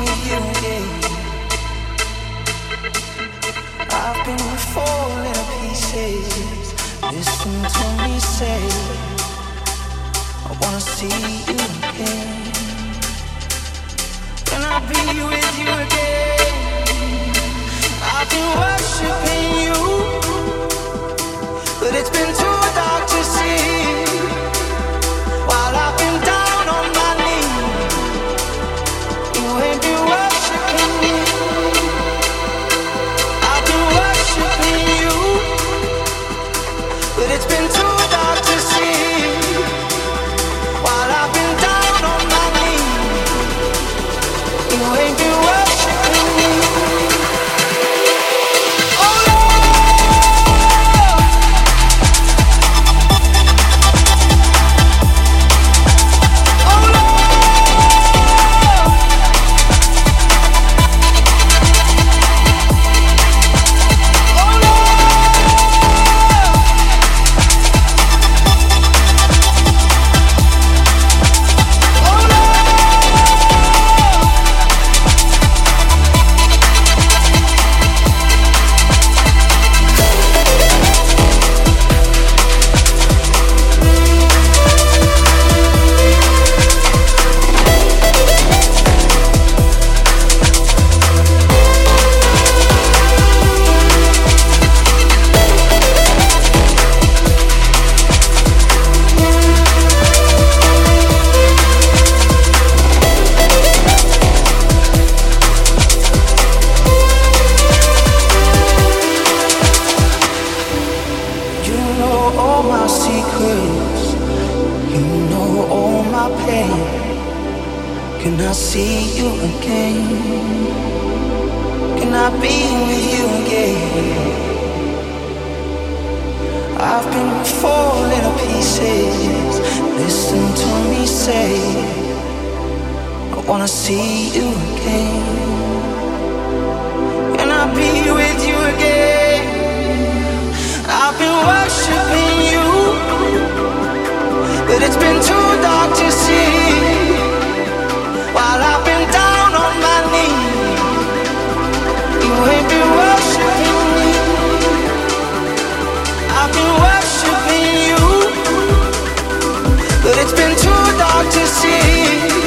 with you again. I've been falling to pieces. Listen to me say, I wanna see you again. Can I be with you again? I've been worshiping you, but it's been too. to see.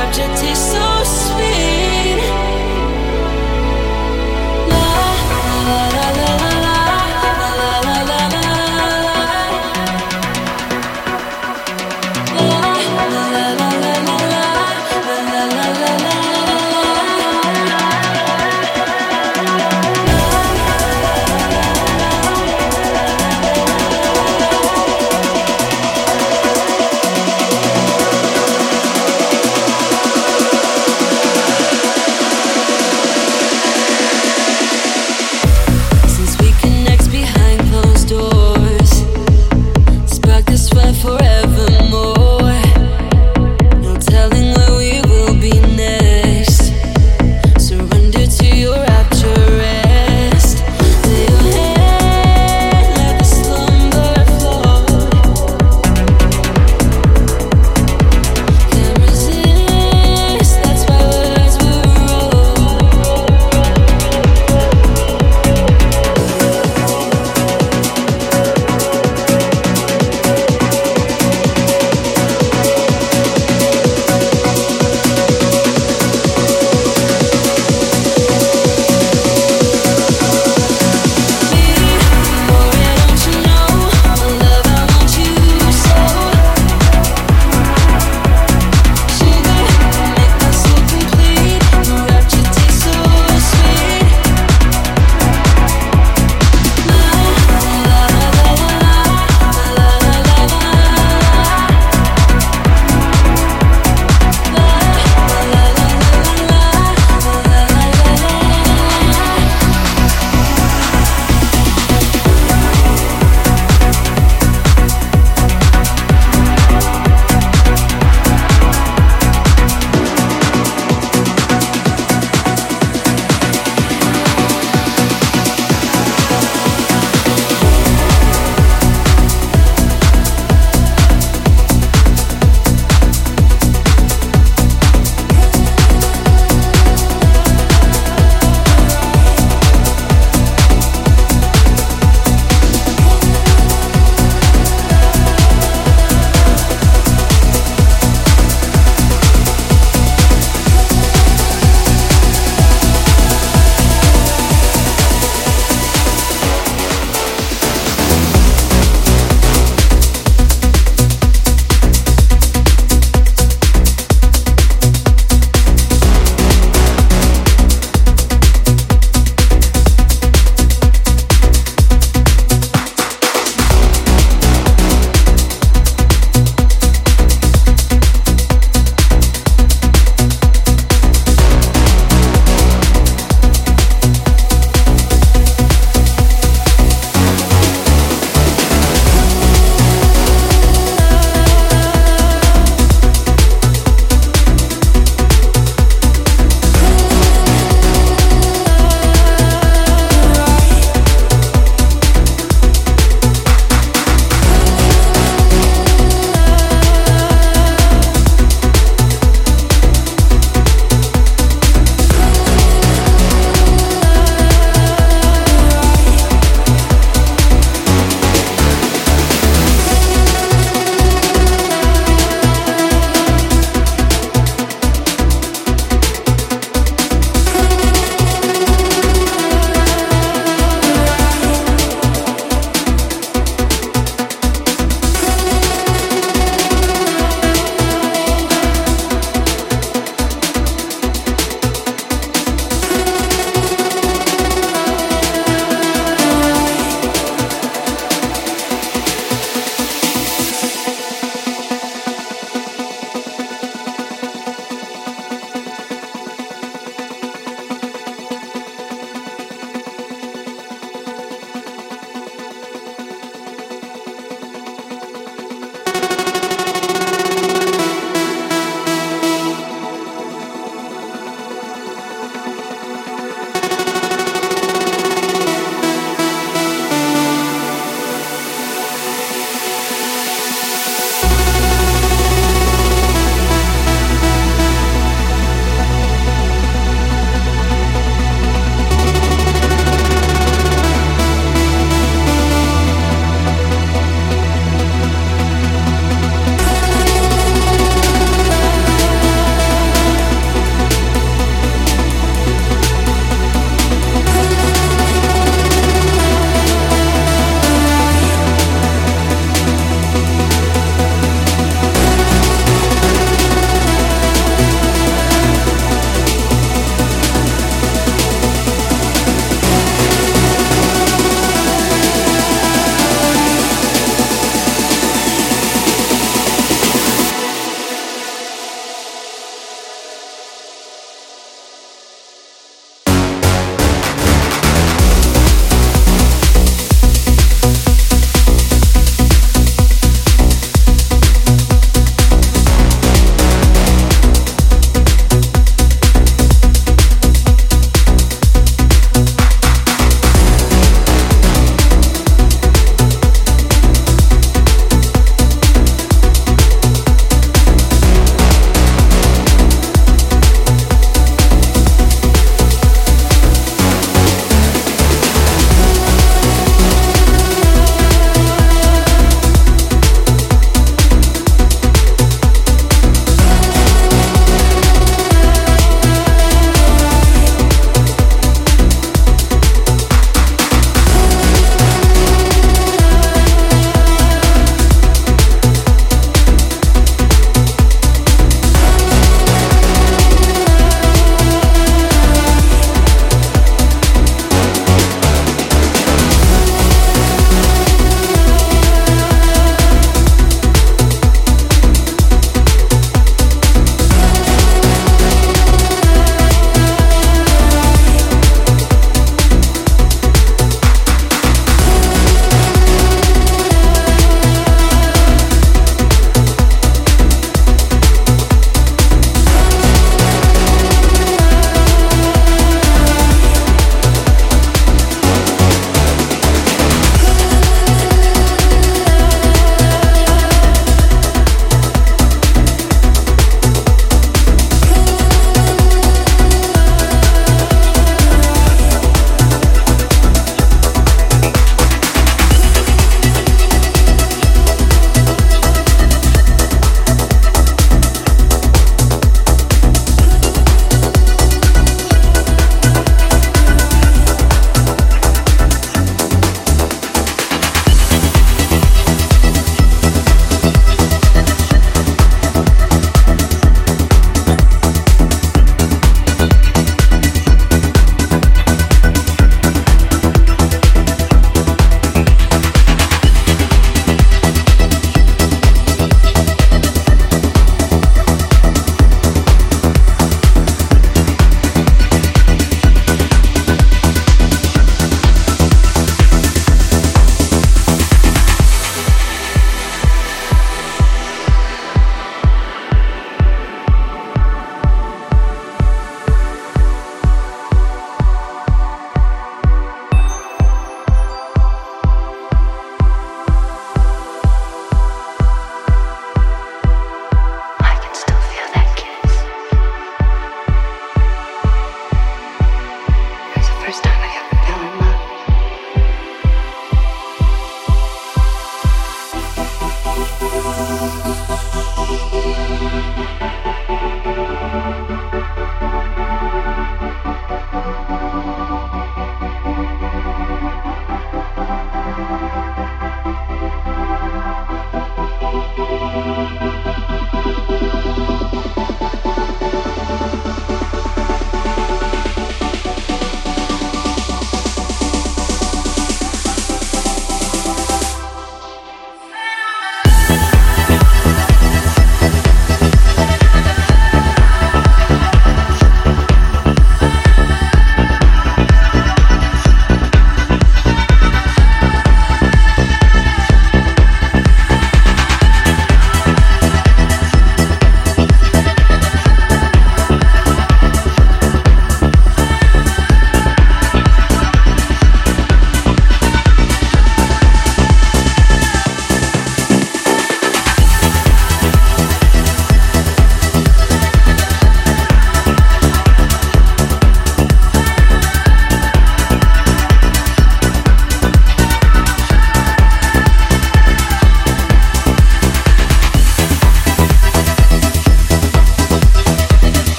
subject taste so